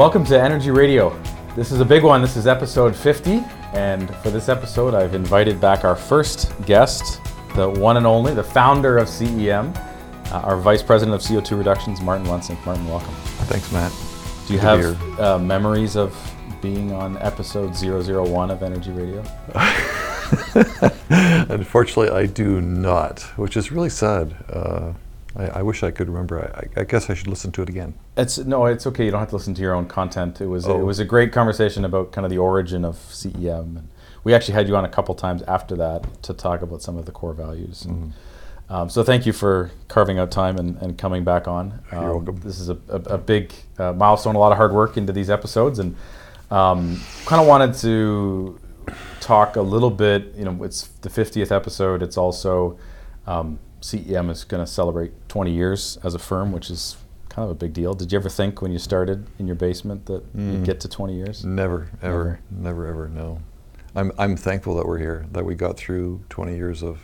Welcome to Energy Radio. This is a big one. This is episode 50. And for this episode, I've invited back our first guest, the one and only, the founder of CEM, uh, our vice president of CO2 reductions, Martin Lensink. Martin, welcome. Thanks, Matt. Do you Good have uh, memories of being on episode 001 of Energy Radio? Unfortunately, I do not, which is really sad. Uh, I, I wish I could remember. I, I guess I should listen to it again. It's no, it's okay. You don't have to listen to your own content. It was it Oh. was a great conversation about kind of the origin of CEM, and we actually had you on a couple times after that to talk about some of the core values. And, um, so thank you for carving out time and, and coming back on. Um, You're welcome. This is a, a, a big uh, milestone, a lot of hard work into these episodes, and um, kind of wanted to talk a little bit. You know, it's the 50th episode. It's also um, CEM is going to celebrate 20 years as a firm, which is kind of a big deal. Did you ever think when you started in your basement that you'd Mm. get to 20 years? Never, ever, never, ever. No. I'm I'm thankful that we're here. That we got through 20 years of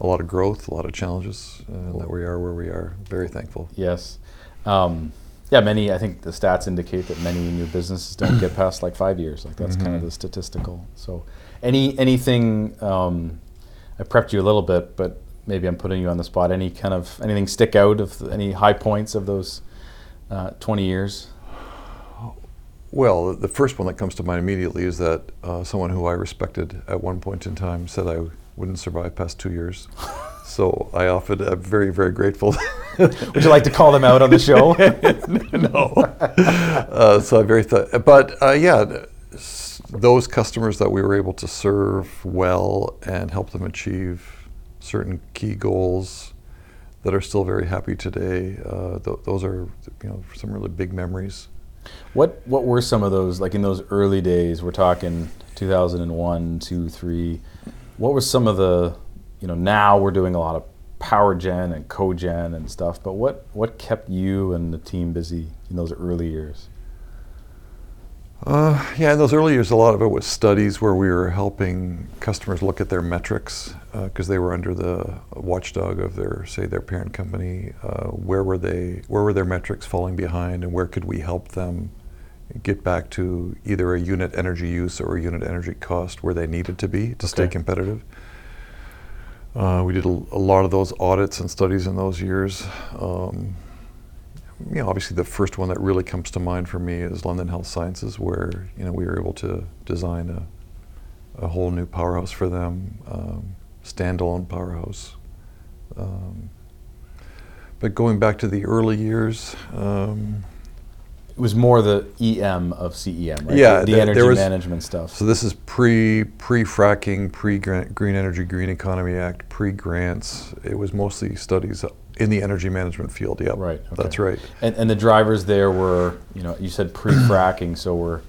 a lot of growth, a lot of challenges, and that we are where we are. Very thankful. Yes. Um, yeah, many, I think the stats indicate that many new businesses don't get past like five years. Like that's kind of the statistical. So, any anything, um, I prepped you a little bit, but maybe I'm putting you on the spot. Any kind of, anything stick out of the, any high points of those uh, 20 years? Well, the first one that comes to mind immediately is that uh, someone who I respected at one point in time said I wouldn't survive past two years. so I often am very, very grateful. Would you like to call them out on the show? no. uh, so I'm very, th- but uh, yeah, th- those customers that we were able to serve well and help them achieve certain key goals that are still very happy today. Uh, th- those are, you know, some really big memories. What what were some of those like in those early days? We're talking 2001, 2, 3. What were some of the you know now we're doing a lot of power gen and cogen and stuff, but what what kept you and the team busy in those early years? Uh, yeah, in those early years, a lot of it was studies where we were helping customers look at their metrics because they were under the watchdog of their, say, their parent company. Uh, where were they? Where were their metrics falling behind, and where could we help them get back to either a unit energy use or a unit energy cost where they needed to be to stay competitive? Uh, we did a, a lot of those audits and studies in those years. Um, you know, obviously the first one that really comes to mind for me is London Health Sciences, where you know we were able to design a, a whole new powerhouse for them, um, standalone powerhouse. Um, but going back to the early years, um, It was more the EM of CEM, right? Yeah, the, the energy was- management stuff. so this is pre pre fracking, pre Green Energy Green Economy Act, pre grants. It was mostly studies in the energy management field. Yep, Right, okay. That's right. and, and the drivers there were, you know, you said pre-fracking, so we're,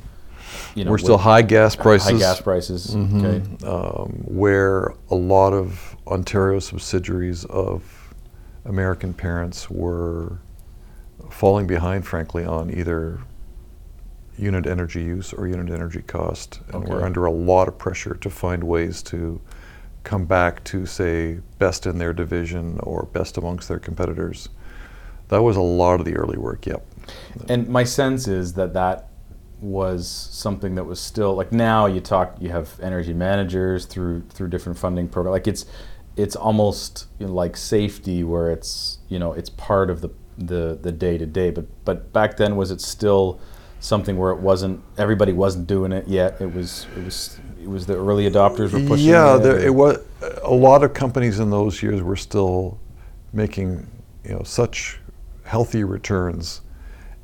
you know, We're still high gas prices. high gas prices. Mhm. Okay. um, where a lot of Ontario subsidiaries of American parents were falling behind, frankly, on either unit energy use or unit energy cost. And we're under a lot of pressure to find ways to come back to, say, best in their division or best amongst their competitors. That was a lot of the early work, yep. And my sense is that that was something that was still like now you talk you have energy managers through through different funding programs like it's it's almost you know, like safety where it's you know it's part of the the the day to day but but back then was it still something where it wasn't everybody wasn't doing it yet it was it was it was the early adopters were pushing Yeah, it, there, it was a lot of companies in those years were still making you know such healthy returns.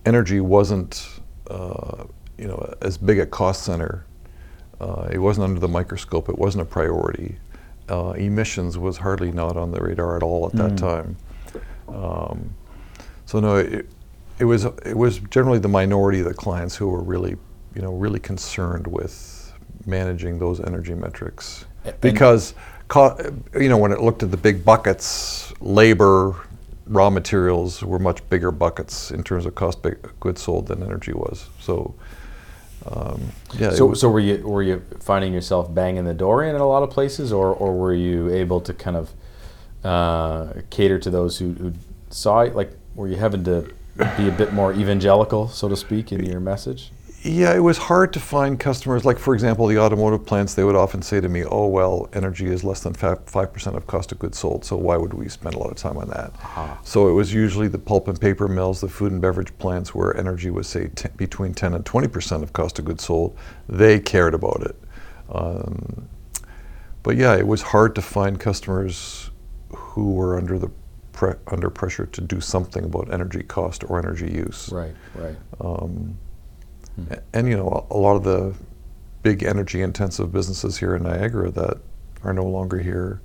Energy wasn't uh, you know as big a cost center. Uh, it wasn't under the microscope. It wasn't a priority. Uh, emissions was hardly not on the radar at all at that Mm. time. Um, so no, it, it was it was generally the minority of the clients who were really you know really concerned with managing those energy metrics and- because co- you know when it looked at the big buckets, labor, raw materials were much bigger buckets in terms of cost of goods sold than energy was. So um, yeah, So, was- so were you were you finding yourself banging the door in at a lot of places, or, or were you able to kind of uh, cater to those who, who saw it? Like, were you having to be a bit more evangelical, so to speak, in your message? Yeah, it was hard to find customers. Like, for example, the automotive plants, they would often say to me, oh, well, energy is less than 5% of cost of goods sold, so why would we spend a lot of time on that? Uh-huh. So it was usually the pulp and paper mills, the food and beverage plants, where energy was, say, t- between 10 and 20% of cost of goods sold. They cared about it. Um, but yeah, it was hard to find customers who were under the pre- under pressure to do something about energy cost or energy use. Right, right. Um, a- And, you know, a lot of the big energy intensive businesses here in Niagara that are no longer here,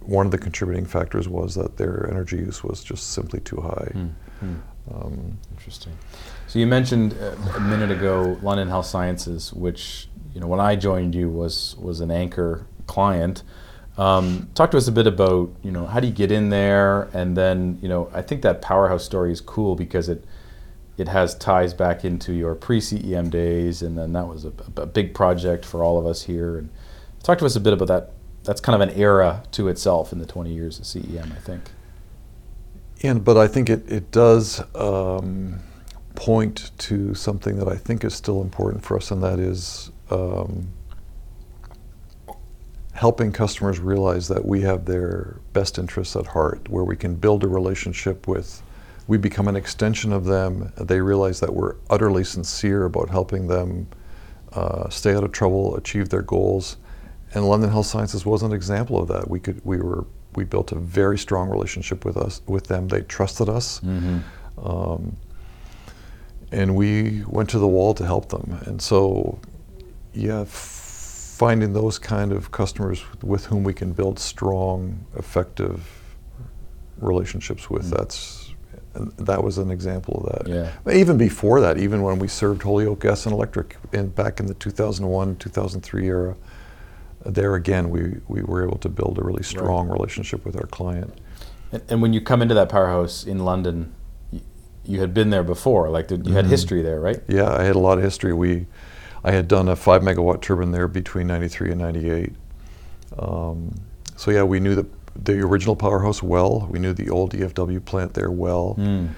one of the contributing factors was that their energy use was just simply too high. Hmm. Um, Interesting. So you mentioned uh, a minute ago London Health Sciences, which you know when I joined you was was an anchor client. Um, talk to us a bit about you know how do you get in there, and then you know I think that powerhouse story is cool because it it has ties back into your pre-CEM days, and then that was a, a big project for all of us here. And talk to us a bit about that. That's kind of an era to itself in the 20 years of CEM, I think. And but I think it, it does um, point to something that I think is still important for us, and that is um, helping customers realize that we have their best interests at heart, where we can build a relationship with. We become an extension of them. They realize that we're utterly sincere about helping them uh, stay out of trouble, achieve their goals. And London Health Sciences was an example of that. We could we were we built a very strong relationship with us with them. They trusted us, um, and we went to the wall to help them. And so, yeah, f- finding those kind of customers with whom we can build strong, effective relationships with. That's and that was an example of that. Yeah. But Even before that, even when we served Holyoke Gas and Electric in back in the 2001 2003 era, there again we, we were able to build a really strong relationship with our client. And, and when you come into that powerhouse in London, you, you had been there before. Like the, you had Mhm. history there, right? Yeah, I had a lot of history. We, I had done a five megawatt turbine there between '93 and '98. Um, so yeah, we knew the the original powerhouse well. We knew the old DFW plant there well. Mm.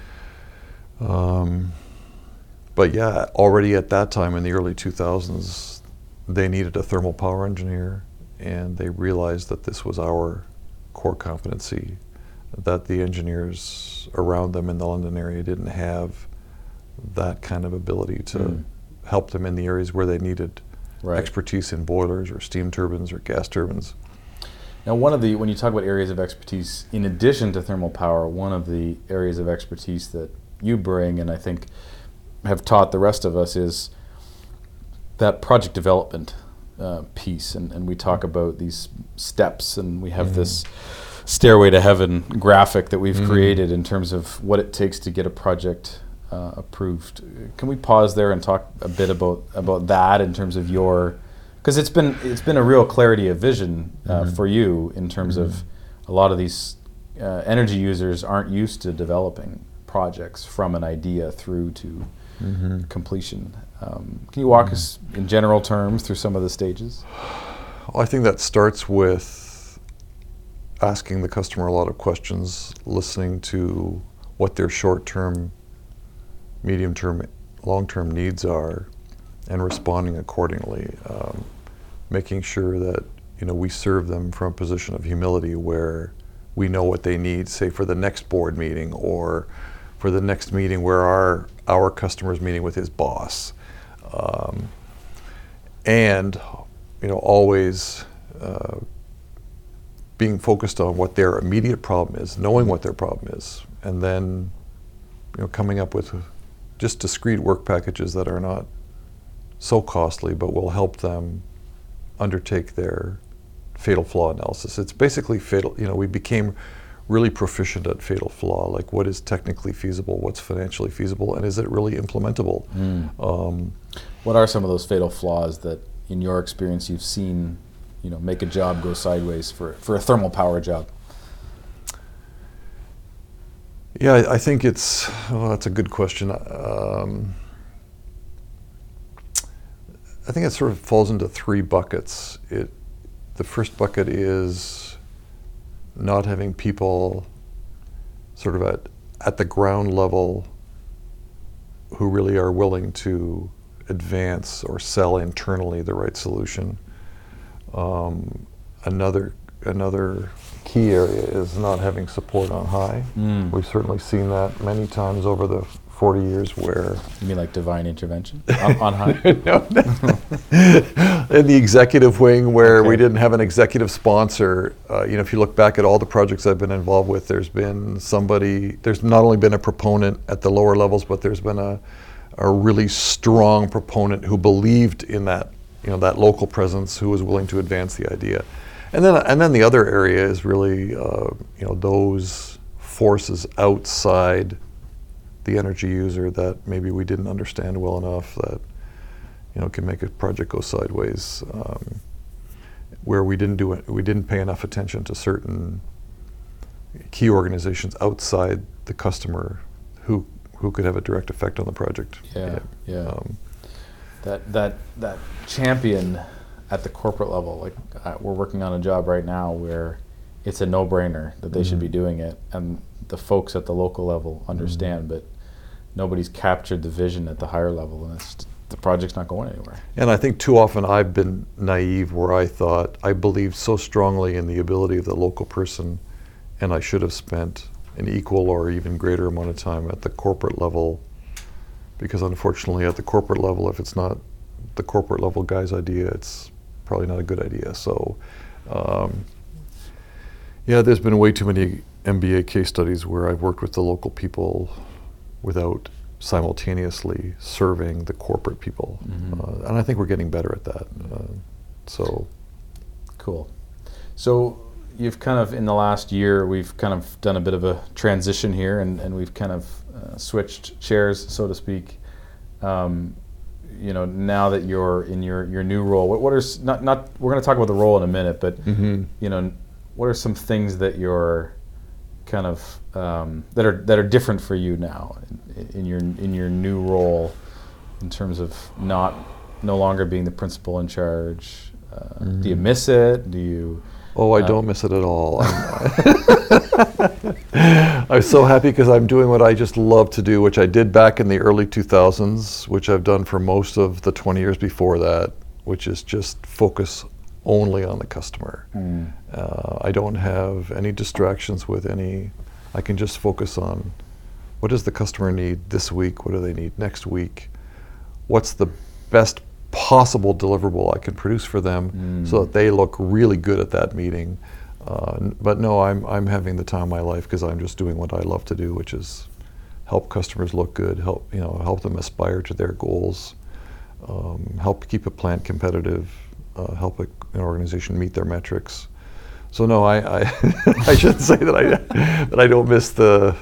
Um, but yeah, already at that time in the early 2000s, they needed a thermal power engineer, and they realized that this was our core competency, that the engineers around them in the London area didn't have that kind of ability to Mm. help them in the areas where they needed Right. expertise in boilers or steam turbines or gas turbines. Now, one of the when you talk about areas of expertise, in addition to thermal power, one of the areas of expertise that you bring, and I think have taught the rest of us, is that project development uh, piece. And, and we talk about these steps, and we have Mhm. this stairway to heaven graphic that we've Mhm. created in terms of what it takes to get a project uh, approved. Can we pause there and talk a bit about about that in terms of your because it's been it's been a real clarity of vision uh, Mhm. for you in terms of a lot of these uh, energy users aren't used to developing projects from an idea through to completion. Um, can you walk us in general terms through some of the stages? I think that starts with asking the customer a lot of questions, listening to what their short term, medium term, long term needs are, and responding accordingly. Um, making sure that you know we serve them from a position of humility where we know what they need, say for the next board meeting or for the next meeting where our our customer's meeting with his boss. Um, and you know always uh, being focused on what their immediate problem is, knowing what their problem is, and then you know coming up with just discrete work packages that are not so costly, but will help them undertake their fatal flaw analysis. It's basically fatal. You know, we became really proficient at fatal flaw, like what is technically feasible, what's financially feasible, and is it really implementable? Um, What are some of those fatal flaws that, in your experience, you've seen, you know, make a job go sideways for for a thermal power job? Yeah, I, I think it's. Oh, that's a good question. Um, I think it sort of falls into three buckets. It, the first bucket is not having people sort of at at the ground level who really are willing to advance or sell internally the right solution. Um, another another key area is not having support on high. Mm. We've certainly seen that many times over the 40 years where You mean like divine intervention on, on high? no, in the executive wing where we didn't have an executive sponsor. Uh, you know, if you look back at all the projects I've been involved with, there's been somebody. There's not only been a proponent at the lower levels, but there's been a a really strong proponent who believed in that. You know, that local presence who was willing to advance the idea. And then, and then the other area is really, uh, you know, those forces outside the energy user that maybe we didn't understand well enough that you know can make a project go sideways um, where we didn't do it we didn't pay enough attention to certain key organizations outside the customer who who could have a direct effect on the project. Yeah, yeah. Um, that that that champion at the corporate level like uh, we're working on a job right now where it's a no-brainer that they should be doing it and the folks at the local level understand but nobody's captured the vision at the higher level and it's, the project's not going anywhere And I think too often I've been naive where I thought I believed so strongly in the ability of the local person, and I should have spent an equal or even greater amount of time at the corporate level. Because unfortunately, at the corporate level, if it's not the corporate level guy's idea, it's probably not a good idea. So, um, yeah, there's been way too many MBA case studies where I've worked with the local people without simultaneously serving the corporate people. Mhm. Uh, and I think we're getting better at that. Uh, so, Cool. So you've kind of in the last year we've kind of done a bit of a transition here, and, and we've kind of uh, switched chairs, so to speak. Um, you know, now that you're in your, your new role, what, what are not not we're going to talk about the role in a minute, but Mhm. you know, what are some things that you're kind of um, that are that are different for you now in, in your in your new role in terms of not no longer being the principal in charge? Uh, Do you Mhm. miss it? Do you? oh, I Uh, don't miss it at all. I'm, I'm so happy because I'm doing what I just love to do, which I did back in the early 2000s, which I've done for most of the 20 years before that, which is just focus only on the customer. Uh, I don't have any distractions with any. I can just focus on what does the customer need this week? What do they need next week? What's the best possible deliverable I can produce for them so Mm. that they look really good at that meeting? Uh, but no, I'm I'm having the time of my life because I'm just doing what I love to do, which is help customers look good, help you know help them aspire to their goals, um, help keep a plant competitive, uh, help a, an organization meet their metrics. So no, I I, I shouldn't say that I that I don't miss the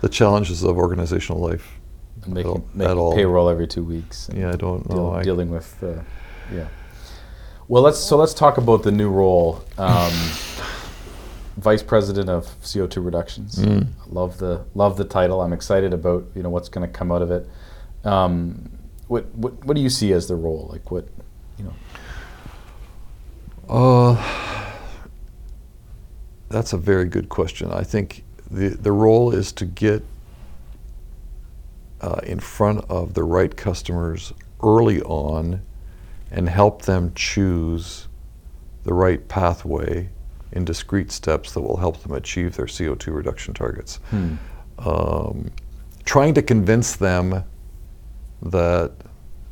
the challenges of organizational life And at all- making, making payroll every two weeks. and Yeah, I don't know. deal- I- dealing with, uh, yeah. Well, let's so let's talk about the new role, um, vice president of CO two reductions. Mm. Love the love the title. I'm excited about you know what's going to come out of it. Um, what what what do you see as the role? Like what know? Uh, that's a very good question. I think the the role is to get uh, in front of the right customers early on and help them choose the right pathway in discrete steps that will help them achieve their CO2 reduction targets. Hmm. Um, trying to convince them that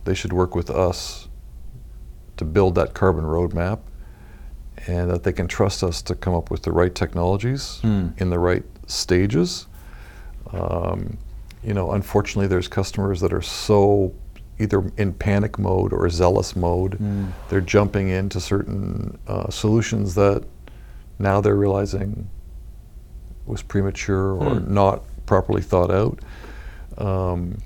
they should work with us to build that carbon roadmap and that they can trust us to come up with the right technologies Hmm. in the right stages. Um, you know, unfortunately, there's customers that are so either in panic mode or zealous mode. Hmm. They're jumping into certain uh, solutions that now they're realizing was premature or Hmm. not properly thought out. Um,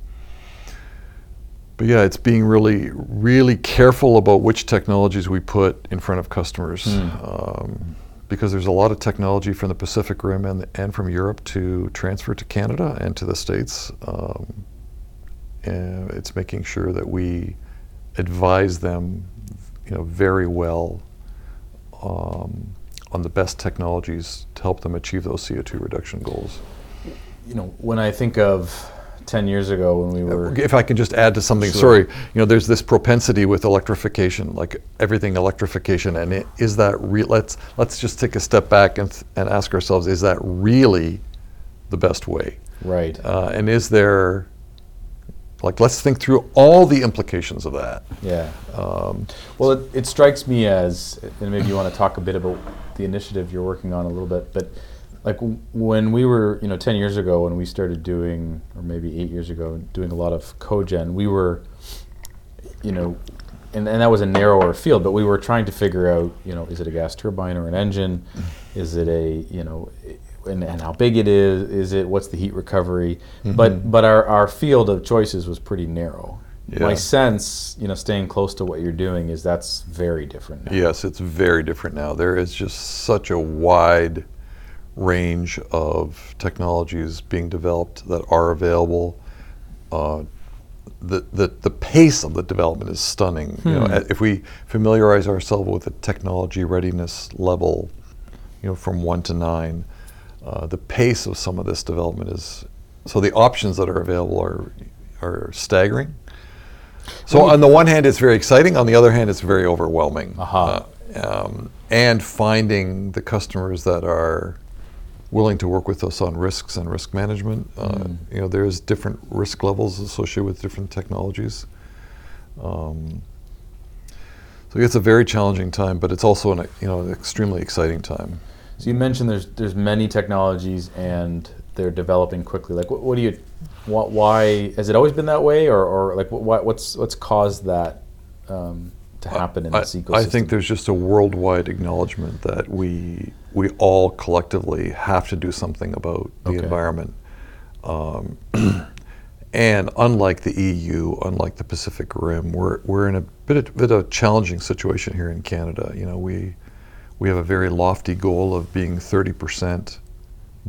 but yeah, it's being really, really careful about which technologies we put in front of customers. Hmm. Um, because there's a lot of technology from the Pacific Rim and, and from Europe to transfer to Canada and to the States. Um, and it's making sure that we advise them, you know, very well um, on the best technologies to help them achieve those CO2 reduction goals. you know, when I think of 10 years ago when we were. If I can just add to something, Sure. sorry, you know, there's this propensity with electrification, like everything electrification, and it, is that real? Let's let's just take a step back and th- and ask ourselves: Is that really the best way? Right. Uh, and is there, like, let's think through all the implications of that. Yeah. Um, Well, it, it strikes me as, and maybe you want to talk a bit about the initiative you're working on a little bit, but like when we were, you know, 10 years ago when we started doing, or maybe eight years ago, doing a lot of cogen, we were, you know, and, and that was a narrower field, but we were trying to figure out, you know, is it a gas turbine or an engine? Mm-hmm. Is it a, you know, and, and how big it is? Is it, what's the heat recovery? Mm-hmm. But, but our, our field of choices was pretty narrow. My sense, you know, staying close to what you're doing is that's very different now. Yes, it's very different now. There is just such a wide range of technologies being developed that are available. Uh, the, the, the pace of the development is stunning. You know, Hmm. if we familiarize ourselves with the technology readiness level, you know, from one to nine, uh, the pace of some of this development is so the options that are available are are staggering. So on the one hand, it's very exciting. On the other hand, it's very overwhelming. Aha. Uh, um, and finding the customers that are willing to work with us on risks and risk management. Uh, You know, there's different risk levels associated with different technologies. Um, so it's a very challenging time, but it's also an you know an extremely exciting time. So you mentioned there's there's many technologies and they're developing quickly. Like, what, what do you, what, why has it always been that way, or, or like what, what's what's caused that um, to happen in I, this ecosystem? I think there's just a worldwide acknowledgement that we we all collectively have to do something about the Okay. environment. Um, and unlike the EU, unlike the Pacific Rim, we're, we're in a bit of, bit of a challenging situation here in Canada. You know, we we have a very lofty goal of being 30%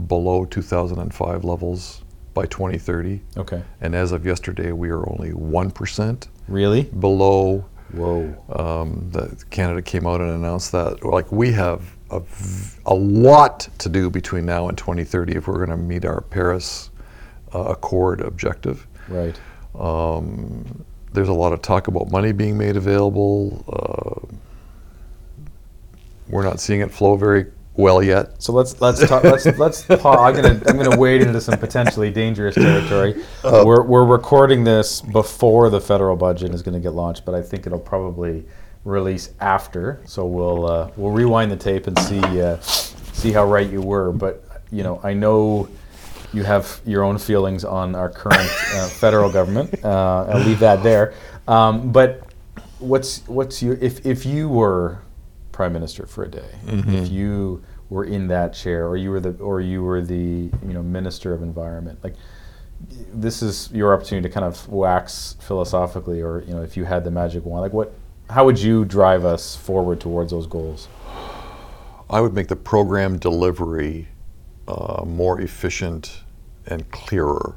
below 2005 levels by 2030. Okay. And as of yesterday, we are only 1% Really? below Whoa. um, that Canada came out and announced that. Like we have a, a lot to do between now and 2030 if we're going to meet our Paris uh, Accord objective. Right. Um, there's a lot of talk about money being made available. Uh, we're not seeing it flow very well yet. So let's let's talk, let's let's pause. I'm gonna I'm gonna wade into some potentially dangerous territory. we're we're recording this before the federal budget is going to get launched, but I think it'll probably release after. So we'll uh, we'll rewind the tape and see uh, see how right you were. But you know, I know you have your own feelings on our current uh, federal government. Uh, I'll leave that there. Um, but what's what's your if if you were prime minister for a day, if you were in that chair, or you were the or you were the you know minister of environment, like this is your opportunity to kind of wax philosophically, or you know if you had the magic wand, like what, how would you drive us forward towards those goals? I would make the program delivery uh, more efficient and clearer.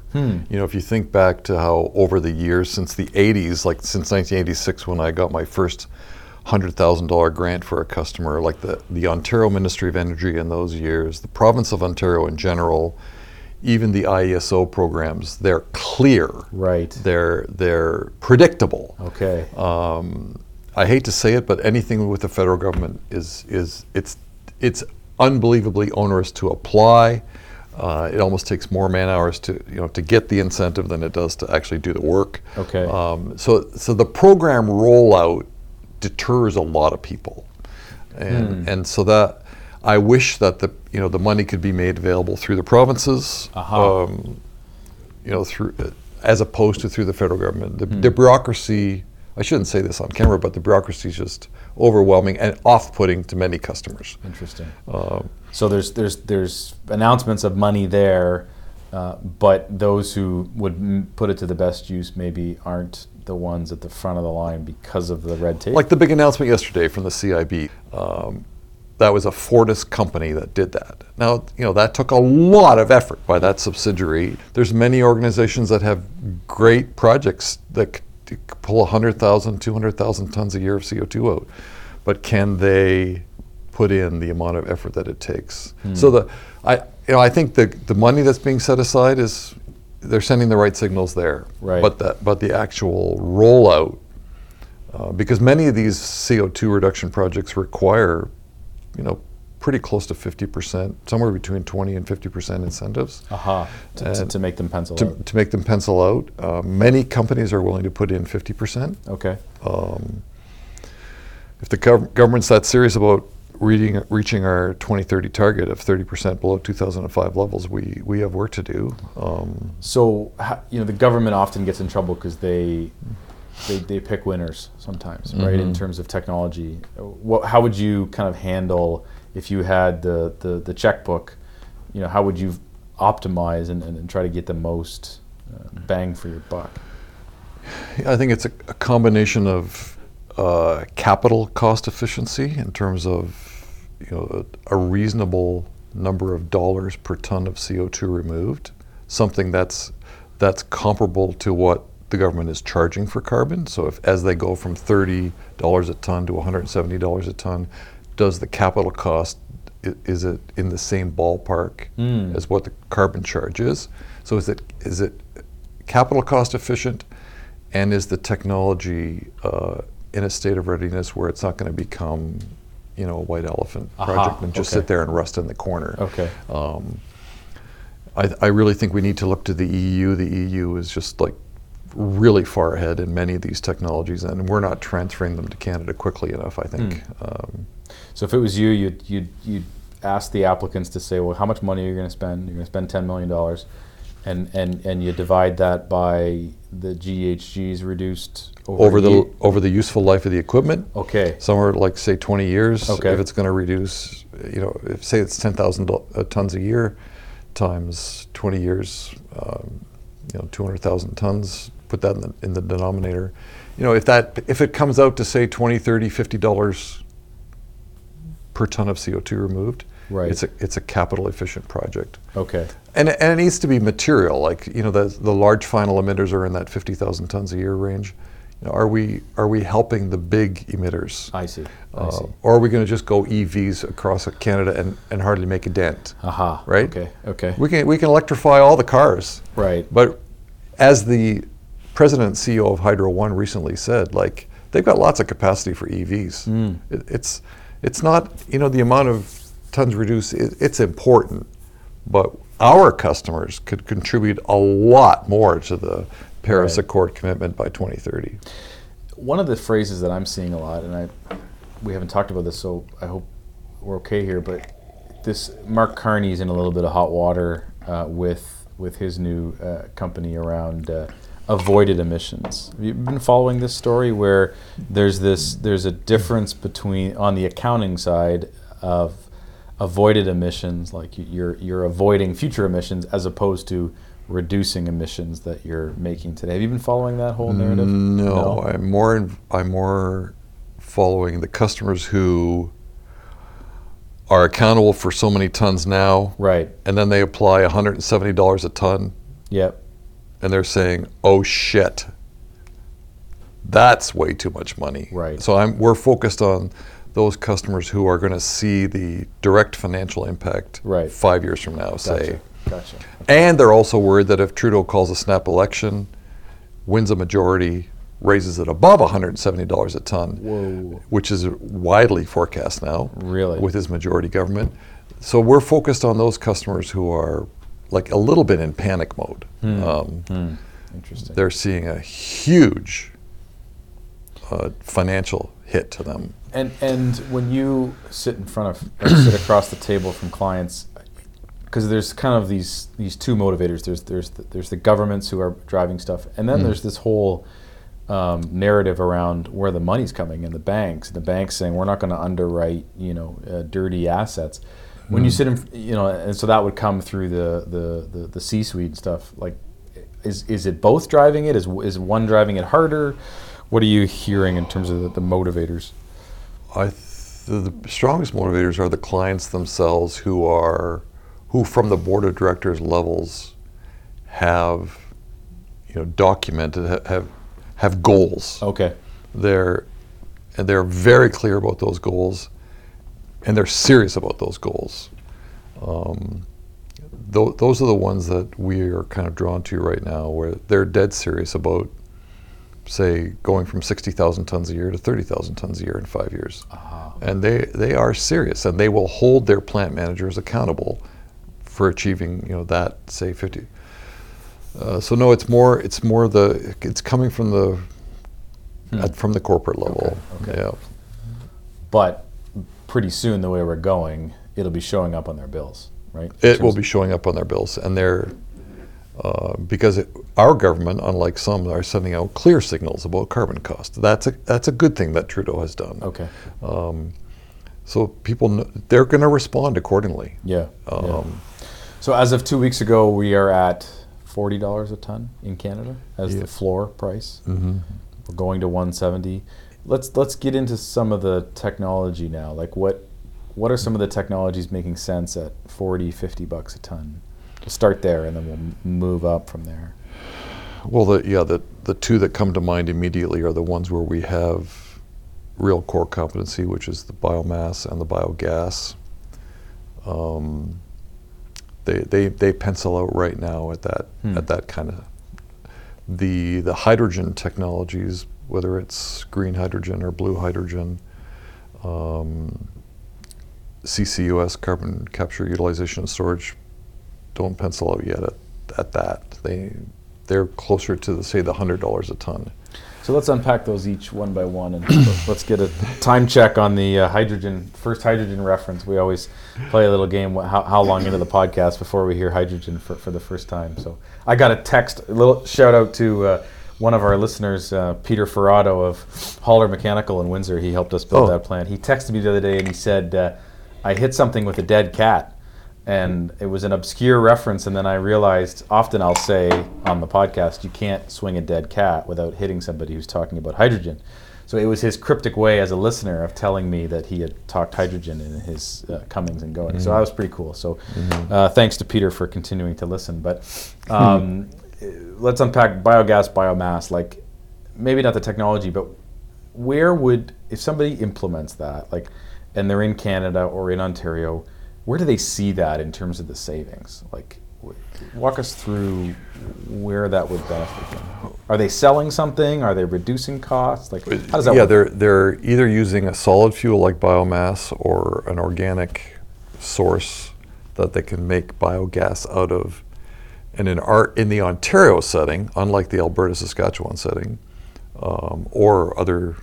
You know, if you think back to how over the years since the 80s, like since 1986 when I got my first $100,000 grant for a customer, like the, the Ontario Ministry of Energy in those years, the province of Ontario in general, even the IESO programs, they're clear. Right. They're, they're predictable. Okay. Um, I hate to say it, but anything with the federal government is is it's it's unbelievably onerous to apply. Uh, it almost takes more man hours to you know to get the incentive than it does to actually do the work. Okay. Um, so so the program rollout deters a lot of people, and Hmm. and so that I wish that the you know the money could be made available through the provinces. Aha. Um, you know, through as opposed to through the federal government. The, Hmm. the bureaucracy, I shouldn't say this on camera, but the bureaucracy is just overwhelming and off-putting to many customers. Interesting. Um, So there's there's there's announcements of money there, uh, but those who would m- put it to the best use maybe aren't the ones at the front of the line because of the red tape. like the big announcement yesterday from the CIB, um, that was a Fortis company that did that. Now, you know, that took a lot of effort by that subsidiary. There's many organizations that have great projects that pull 100,000, 200,000 tons a year of CO2 out. But can they put in the amount of effort that it takes? So the, I, you know, I think the, the money that's being set aside is, they're sending the right signals there. Right. But that but the actual rollout, uh, because many of these CO2 reduction projects require, you know, pretty close to 50%, somewhere between 20 and 50% incentives Aha. To, to, to make them pencil to, out. to make them pencil out. Uh, many companies are willing to put in 50%. Okay. Um, if the gov- government's that serious about reading, reaching our 2030 target of 30% below 2005 levels, we, we have work to do. Um, So you know the government often gets in trouble because they, they they pick winners sometimes, right? In Mhm. terms of technology, what, how would you kind of handle if you had the, the, the checkbook? You know, how would you optimize and, and, and try to get the most uh, bang for your buck? I think it's a, a combination of uh, capital cost efficiency in terms of you know a, a reasonable number of dollars per ton of CO2 removed, something that's that's comparable to what the government is charging for carbon. So if as they go from thirty dollars a ton to one hundred seventy dollars a ton, does the capital cost is it in the same ballpark Mm. as what the carbon charge is? So is it is it capital cost efficient, and is the technology uh, in a state of readiness where it's not going to become, you know, a white elephant Aha, project and just okay. sit there and rust in the corner? Okay. Um, I, I really think we need to look to the EU. The EU is just like really far ahead in many of these technologies, and we're not transferring them to Canada quickly enough. I think. Um, So if it was you, you'd you'd you'd ask the applicants to say, well, how much money are you going to spend? You're going to spend ten million dollars, and and and you divide that by the GHGs reduced over, over the year. over the useful life of the equipment, Okay. somewhere like say 20 years. Okay. If it's going to reduce, you know, if say it's 10,000 do- uh, tons a year, times 20 years, um, you know, 200,000 tons. Put that in the, in the denominator. You know, if that if it comes out to say 20, 30, 50 dollars per ton of CO2 removed, Right. it's a it's a capital efficient project. Okay. And, and it needs to be material. Like you know, the the large final emitters are in that fifty thousand tons a year range. You know, are we are we helping the big emitters, I see. I Uh, see. or are we going to just go EVs across Canada and, and hardly make a dent? Aha. right? Okay. Okay. We can we can electrify all the cars, right. but as the president and CEO of Hydro One recently said, like they've got lots of capacity for EVs. Mm. It, it's it's not you know the amount of tons reduced. It, it's important, but our customers could contribute a lot more to the Paris Right. Accord commitment by 2030. One of the phrases that I'm seeing a lot, and I we haven't talked about this, so I hope we're okay here. But this Mark Carney's in a little bit of hot water uh, with with his new uh, company around uh, avoided emissions. Have you been following this story where there's this there's a difference between on the accounting side of avoided emissions, like you- you're you're avoiding future emissions as opposed to reducing emissions that you're making today. Have you been following that whole narrative? Mm, no, I'm more in, I'm more following the customers who are accountable for so many tons now, Right. and then they apply $170 a ton, Yep. And they're saying, "Oh shit, that's way too much money." Right. So I'm we're focused on those customers who are going to see the direct financial impact Right. five years from now, say. Gotcha. Gotcha. And they're also worried that if Trudeau calls a snap election, wins a majority, raises it above $170 a ton, Whoa. which is widely forecast now Really? with his majority government. So we're focused on those customers who are like a little bit in panic mode. Um, Hmm. Interesting. they're seeing a huge uh, financial hit to them. And and when you sit in front of or sit across the table from clients, because there's kind of these these two motivators. There's there's the, there's the governments who are driving stuff, and then Mm. there's this whole um, narrative around where the money's coming and the banks. The banks saying we're not going to underwrite you know uh, dirty assets. When you Mm. sit in, you know, and so that would come through the the the, the C-suite and stuff. Like, is is it both driving it? Is is one driving it harder? What are you hearing in terms of the, the motivators? I th- the strongest motivators are the clients themselves who are who from the board of directors levels have you know documented have have goals. Okay. They're and they're very clear about those goals and they're serious about those goals. Um, tho- those are the ones that we are kind of drawn to right now, where they're dead serious about, say, going from 60,000 tons a year to 30,000 tons a year in five years. Ah, And they, they are serious, and they will hold their plant managers accountable for achieving, you know, that say 50. Uh, so no, it's more, it's more the, it's coming from the, Hmm. at, from the corporate level. Okay, okay. Yeah. but pretty soon, the way we're going, it'll be showing up on their bills, right? In It will be showing up on their bills, and they're uh, because it, our government, unlike some, are sending out clear signals about carbon cost. That's a that's a good thing that Trudeau has done. Okay. Um, so people they're going to respond accordingly. Yeah. yeah. Um, So as of two weeks ago, we are at forty dollars a ton in Canada as Yeah. the floor price. mhm. We're going to one seventy. Let's let's get into some of the technology now. Like what what are some of the technologies making sense at 40, 50 bucks a ton? We'll start there and then we'll move up from there. Well, the, yeah, the the two that come to mind immediately are the ones where we have real core competency, which is the biomass and the biogas. Um, they, they they pencil out right now at that Hmm. at that kind of the the hydrogen technologies, whether it's green hydrogen or blue hydrogen. Um, CCUS, carbon capture, utilization, and storage, don't pencil out yet at, at that. They they're closer to the, say the hundred dollars a ton. So let's unpack those each one by one, and let's- let's get a time check on the uh, hydrogen first hydrogen reference. We always play a little game. How, how long into the podcast before we hear hydrogen for, for the first time? So I got a text. A little shout out to uh, one of our listeners, uh, Peter Ferrado of Holler Mechanical in Windsor. He helped us build Oh. that plant. He texted me the other day and he said, uh, "I hit something with a dead cat." and it was an obscure reference and then i realized often i'll say on the podcast you can't swing a dead cat without hitting somebody who's talking about hydrogen so it was his cryptic way as a listener of telling me that he had talked hydrogen in his uh, comings and goings so that was pretty cool so uh, thanks to peter for continuing to listen but um, let's unpack biogas biomass like maybe not the technology but where would if somebody implements that like and they're in canada or in ontario where do they see that in terms of the savings? Like walk us through where that would benefit them. Are they selling something? Are they reducing costs? Like how does that yeah, work? they're they're either using a solid fuel like biomass or an organic source that they can make biogas out of. And in our in the Ontario setting, unlike the Alberta Saskatchewan setting, um, or other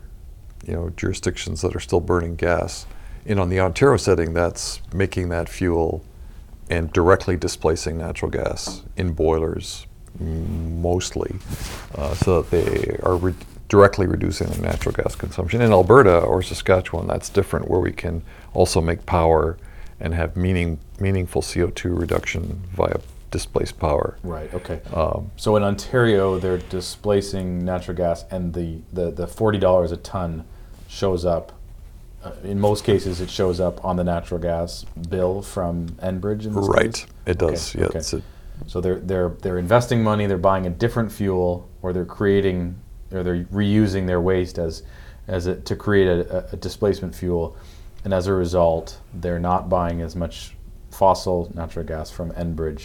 you know jurisdictions that are still burning gas, in on the Ontario setting, that's making that fuel and directly displacing natural gas in boilers mostly, uh, so that they are re- directly reducing their natural gas consumption. In Alberta or Saskatchewan, that's different, where we can also make power and have meaning, meaningful CO2 reduction via displaced power. right okay Um, so in ontario they're displacing natural gas and the, the, the $40 a ton shows up uh, in most cases it shows up on the natural gas bill from enbridge right, case? it does. Okay, yeah, okay. it's a- So they're they're they're investing money. They're buying a different fuel, or they're creating, or they're reusing their waste as as a, to create a, a displacement fuel, and as a result, they're not buying as much fossil natural gas from Enbridge,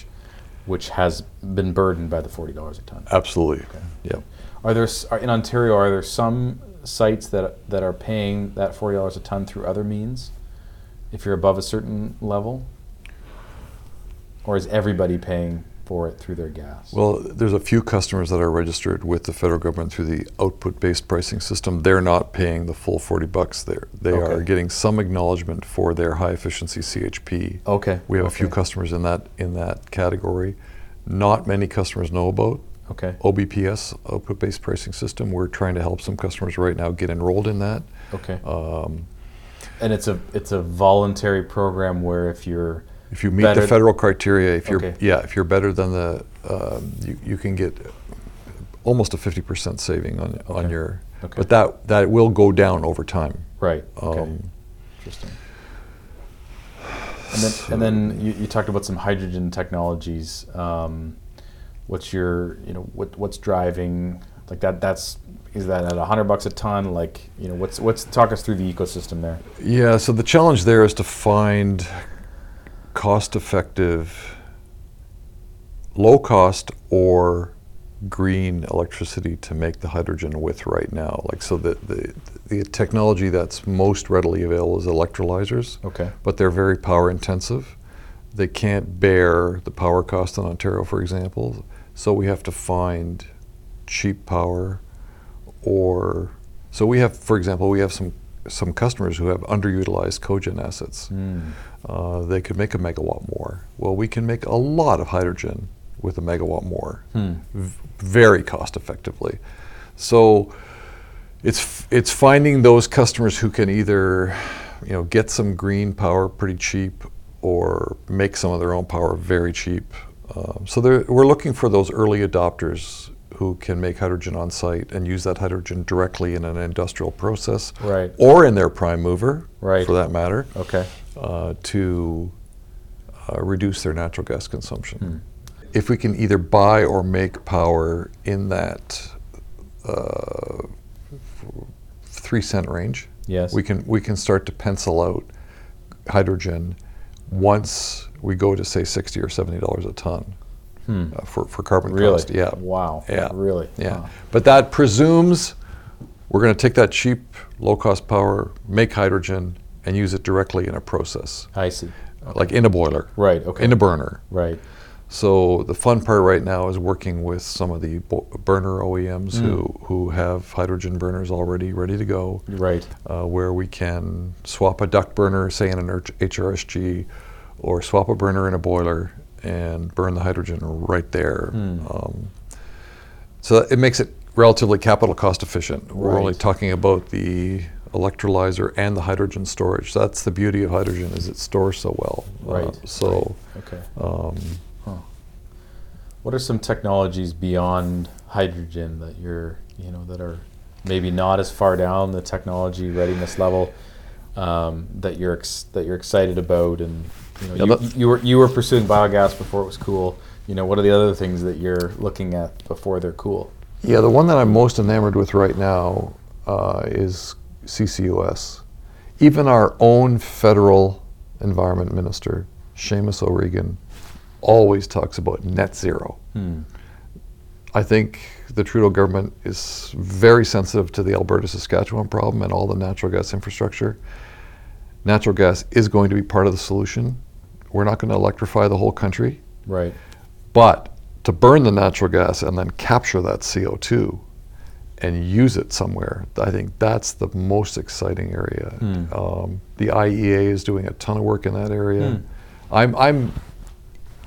which has been burdened by the forty dollars a ton. absolutely. Yeah. Are there are, in Ontario? Are there some sites that that are paying that forty dollars a ton through other means? If you're above a certain level, or is everybody paying for it through their gas? Well, there's a few customers that are registered with the federal government through the output-based pricing system. They're not paying the full 40 bucks there. They are getting some acknowledgement for their high-efficiency CHP. okay. We have a few customers in that in that category. Not many customers know about Okay. OBPS, output-based pricing system. We're trying to help some customers right now get enrolled in that. Okay. Um, and it's a it's a voluntary program where if you're If you meet Better- the federal criteria, if you're Okay. yeah, if you're better than the, um, you, you can get almost a fifty percent saving on on your. Okay. But that that will go down over time. right. Okay. Um, Interesting. And then, and then you, you talked about some hydrogen technologies. Um, what's your, you know, what what's driving like that? That's is that at hundred bucks a ton? Like, you know, what's what's talk us through the ecosystem there? Yeah, so the challenge there is to find cost-effective low cost or green electricity to make the hydrogen with right now. Like so the, the the technology that's most readily available is electrolyzers. Okay. But they're very power intensive. They can't bear the power cost in Ontario, for example. So we have to find cheap power or so we have for example we have some some customers who have underutilized cogen assets. Mm. Uh, they could make a megawatt more. Well, we can make a lot of hydrogen with a megawatt more, Hmm. v- very cost effectively. So it's f- it's finding those customers who can either you know get some green power pretty cheap or make some of their own power very cheap. Um, so we're looking for those early adopters who can make hydrogen on site and use that hydrogen directly in an industrial process Right. or in their prime mover Right. for that matter Okay. uh, to uh, reduce their natural gas consumption. Hmm. If we can either buy or make power in that uh, three cent range, Yes. we can we can start to pencil out hydrogen once we go to say sixty or seventy dollars a ton Hmm. uh, for for carbon Really? cost. Yeah. Wow. Yeah. Really? Yeah, Wow. but that presumes we're going to take that cheap, low-cost power, make hydrogen, and use it directly in a process, I see. like in a boiler, Right. Okay. in a burner. right. So the fun part right now is working with some of the bo- burner OEMs Mm. who who have hydrogen burners already ready to go, Right. uh, where we can swap a duct burner, say in an HRSG, or swap a burner in a boiler and burn the hydrogen right there. Mm. Um, so it makes it relatively capital cost efficient. We're only talking about the electrolyzer and the hydrogen storage. That's the beauty of hydrogen is it stores so well. Uh, Right. so Okay. um, What are some technologies beyond hydrogen that you're, you know, that are maybe not as far down the technology readiness level um, that you're ex- that you're excited about, and you know, Yeah, you, you were you were pursuing biogas before it was cool. You know, what are the other things that you're looking at before they're cool? Yeah, the one that I'm most enamored with right now uh, is CCUS. Even our own federal environment minister, Seamus O'Regan, always talks about net zero. Hmm. I think the Trudeau government is very sensitive to the Alberta Saskatchewan problem and all the natural gas infrastructure. Natural gas is going to be part of the solution. We're not going to electrify the whole country. Right. But to burn the natural gas and then capture that CO2 and use it somewhere, I think that's the most exciting area. Hmm. Um, the IEA is doing a ton of work in that area. Hmm. I'm, I'm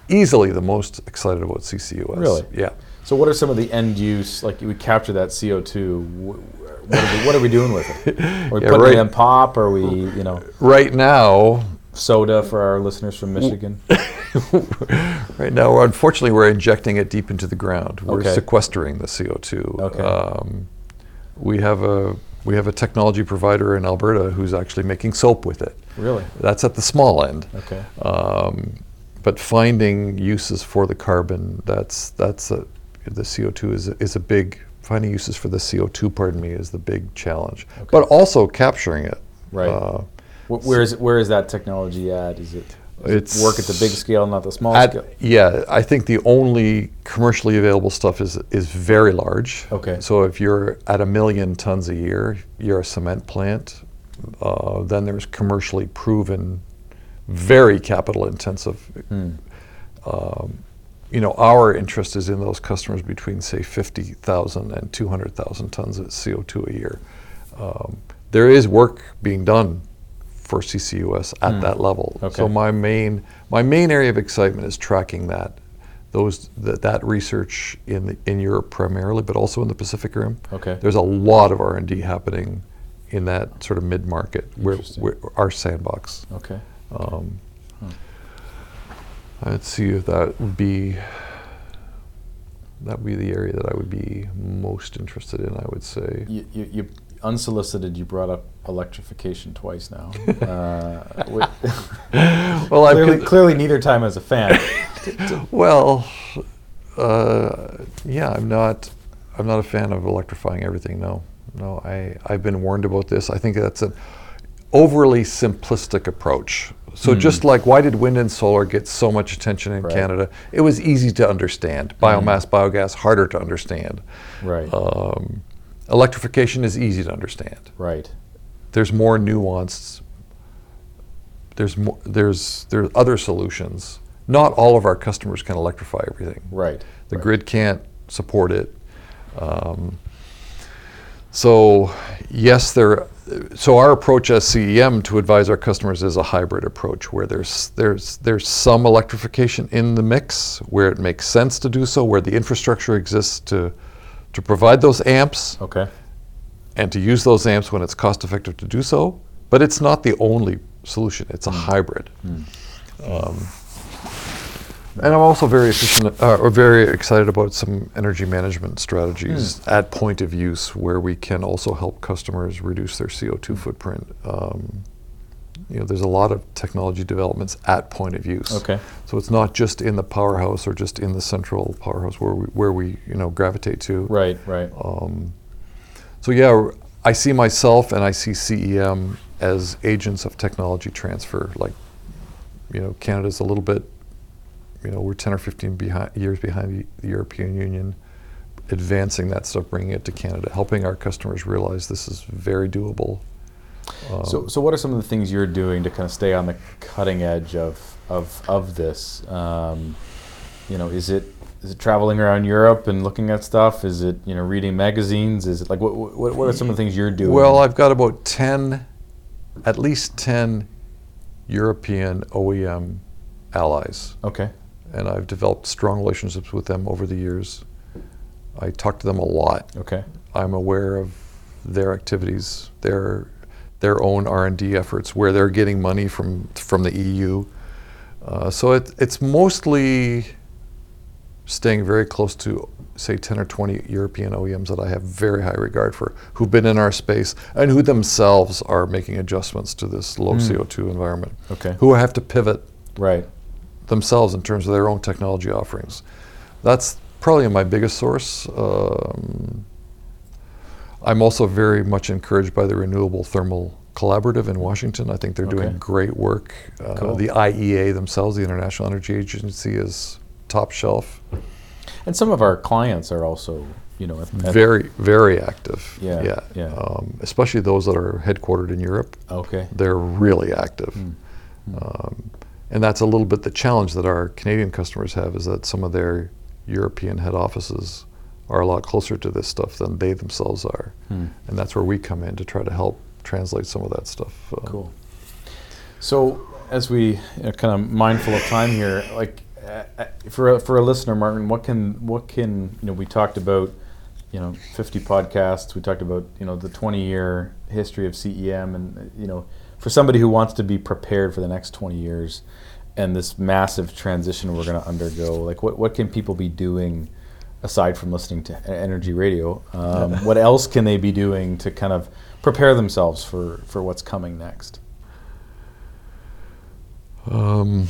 easily the most excited about CCUS. Really? Yeah. So, what are some of the end use? Like, we capture that CO two. What are we, what are we doing with it? Are we Yeah, putting right. it in pop? Are we, you know, Right now, soda for our listeners from Michigan? right now, we're, unfortunately, we're injecting it deep into the ground. We're Okay. sequestering the CO2. Okay. Um, we have a we have a technology provider in Alberta who's actually making soap with it. Really? That's at the small end. Okay. Um, but finding uses for the carbon, that's that's a, the CO2 is a, is a big finding uses for the CO2. Pardon me, is the big challenge. Okay. But also capturing it. Right. Uh, Where is where is that technology at? Is it, It's work at the big scale, not the small at- scale? yeah, I think the only commercially available stuff is is very large. Okay. So if you're at a million tons a year, you're a cement plant. Uh, then there's commercially proven, very capital intensive Hmm. um, you know, our interest is in those customers between, say, 50,000 and 200,000 tons of CO2 a year. Um, there is work being done for CCUS at Hmm. that level. Okay. So my main my main area of excitement is tracking that those that, that research in the, in Europe primarily, but also in the Pacific Rim. Okay. There's a lot of R and D happening in that sort of mid market, where, where our sandbox. Okay. Um, Hmm. I'd see if that would be that would be the area that I would be most interested in. I would say. You, you, you unsolicited, you brought up electrification twice now. Uh, wi- well, clearly, con- clearly neither time as a fan. well, uh, yeah, I'm not. I'm not a fan of electrifying everything. No, no. I I've been warned about this. I think that's an overly simplistic approach. So just like why did wind and solar get so much attention in Right. Canada? It was easy to understand. Biomass, biogas, harder to understand. Right. Um, electrification is easy to understand. right. There's more nuance. There's more. There's there's other solutions. Not all of our customers can electrify everything. Right. The right. grid can't support it. Um, so yes, there. So our approach as CEM to advise our customers is a hybrid approach, where there's there's there's some electrification in the mix, where it makes sense to do so, where the infrastructure exists to to provide those amps Okay. and to use those amps when it's cost effective to do so. But it's not the only solution. It's a hybrid. Um, and I'm also very efficient, uh, or very excited about some energy management strategies at point of use, where we can also help customers reduce their CO2 footprint. Um, you know, there's a lot of technology developments at point of use. Okay. So it's not just in the powerhouse or just in the central powerhouse where we, where we you know gravitate to. Right. Right. Um, so yeah, I see myself and I see CEM as agents of technology transfer. Like, you know, Canada's a little bit, you know, we're 10 or 15 behind, years behind the, the European Union, advancing that stuff, bringing it to Canada, helping our customers realize this is very doable. Um, So, so what are some of the things you're doing to kind of stay on the cutting edge of of of this? Um, you know, is it is it traveling around Europe and looking at stuff? Is it you know reading magazines? Is it like what what, what are some of the things you're doing? Well, I've got about 10, at least 10 European OEM allies. okay, and I've developed strong relationships with them over the years. I talk to them a lot. okay, I'm aware of their activities, their their own R&D efforts, where they're getting money from from the EU. Uh, so it, it's mostly staying very close to, say, 10 or 20 European OEMs that I have very high regard for, who've been in our space and who themselves are making adjustments to this low CO2 environment, okay, who have to pivot right, themselves in terms of their own technology offerings. That's probably my biggest source. Um, I'm also very much encouraged by the Renewable Thermal Collaborative in Washington. I think they're Okay. doing great work. Uh, Cool. The IEA themselves, the International Energy Agency, is top shelf. and some of our clients are also you know Very, very active. Yeah, yeah. yeah. Um, especially those that are headquartered in Europe. okay, they're really active. Hmm. Um, and that's a little bit the challenge that our Canadian customers have is that some of their European head offices are a lot closer to this stuff than they themselves are. Hmm. And that's where we come in to try to help translate some of that stuff. uh, Cool. So, as we you know, kind of mindful of time here, like uh, uh, for a, for a listener, Martin, what can what can you know? We talked about you know 50 podcasts. We talked about you know the 20 year history of CEM, and uh, you know for somebody who wants to be prepared for the next 20 years and this massive transition we're going to undergo, like what what can people be doing? Aside from listening to energy radio, um, what else can they be doing to kind of prepare themselves for, for what's coming next? Um,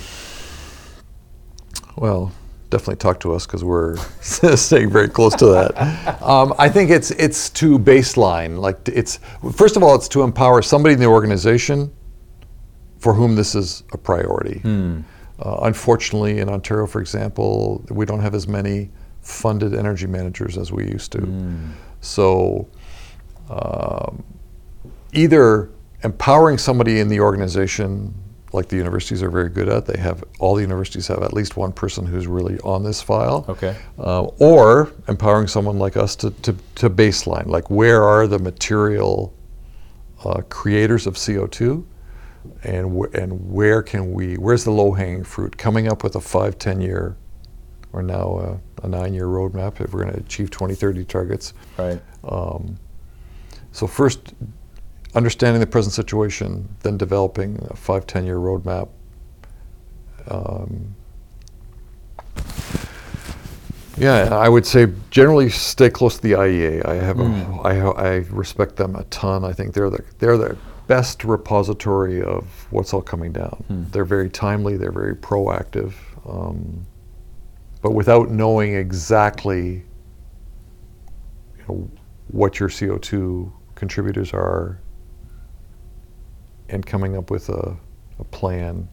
well, definitely talk to us because we're staying very close to that. Um, I think it's it's to baseline. Like it's first of all, it's to empower somebody in the organization for whom this is a priority. Uh, unfortunately, in Ontario, for example, we don't have as many funded energy managers as we used to. So, um, either empowering somebody in the organization, like the universities are very good at, they have all the universities have at least one person who's really on this file. Okay. Uh, or empowering someone like us to, to, to baseline, like where are the material uh, creators of CO2 and, wh- and where can we, where's the low hanging fruit? Coming up with a five, 10 year, or now uh, a nine year roadmap if we're going to achieve 2030 targets. Right. Um, so first, understanding the present situation, then developing a five, 10 year roadmap. Um, yeah, I would say generally stay close to the IEA. I have, a, I, I respect them a ton. I think they're the they're the best repository of what's all coming down. They're very timely. They're very proactive. Um, but without knowing exactly you know, what your CO2 contributors are and coming up with a, a plan,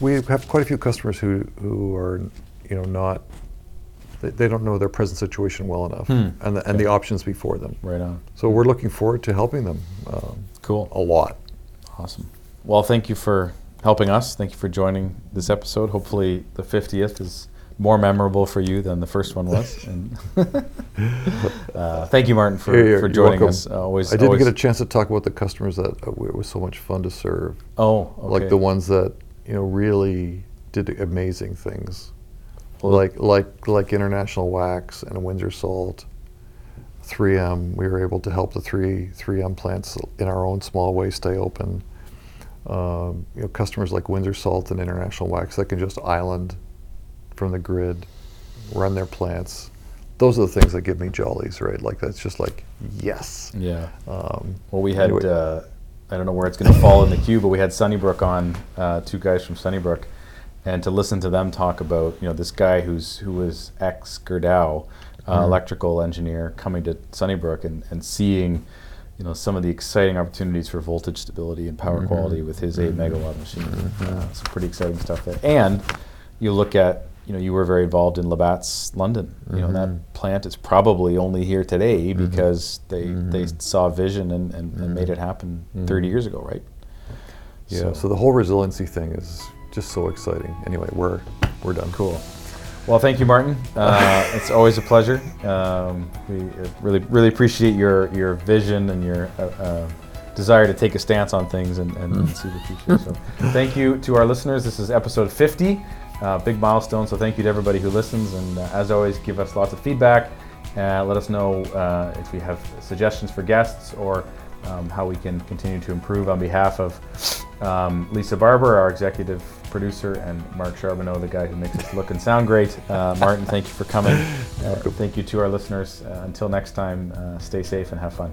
we have quite a few customers who, who are, you know, not, they, they don't know their present situation well enough Hmm. and, the, and the options before them. Right on. So we're looking forward to helping them um, Cool. a lot. Awesome. Well, thank you for helping us. Thank you for joining this episode. Hopefully, the 50th is more memorable for you than the first one was. And uh, thank you, Martin, for, for joining us. Uh, always, I didn't always, get a chance to talk about the customers that uh, it was so much fun to serve. Oh, okay. Like the ones that, you know, really did amazing things. Well- like like like International Wax and Windsor Salt, 3M. We were able to help the three 3M plants in our own small way stay open. Um, you know, customers like Windsor Salt and International Wax that can just island from the grid, run their plants. Those are the things that give me jollies, right? Like that's just like yes. Yeah. Um, Well, we had, Anyway. uh, I don't know where it's going to fall in the queue, but we had Sunnybrook on, uh, two guys from Sunnybrook, and to listen to them talk about, you know, this guy who's who was ex Gerdau, uh, Mhm. electrical engineer, coming to Sunnybrook and, and seeing, you know, some of the exciting opportunities for voltage stability and power Mhm. quality with his eight Mhm. megawatt machine. Mhm. Uh, some pretty exciting stuff there. And you look at, you know, you were very involved in Labatt's London. You know, Mhm. that plant is probably only here today Mhm. because they they Mhm. saw vision and, and, and made it happen Mhm. 30 years ago, right? Yeah. So, the whole resiliency thing is just so exciting. Anyway, we're we're done. cool. Well, thank you, Martin. Uh, it's always a pleasure. Um, we uh, really really appreciate your your vision and your uh, uh, desire to take a stance on things and, and, and see the future. So, thank you to our listeners. This is episode 50, uh, big milestone. So, thank you to everybody who listens. And uh, as always, give us lots of feedback. Uh, let us know uh, if you have suggestions for guests or um, how we can continue to improve on behalf of um, Lisa Barber, our executive producer, and Mark Charbonneau, the guy who makes us look and sound great. Uh, Martin, thank you for coming. Uh, thank you to our listeners. Uh, until next time, uh, stay safe and have fun.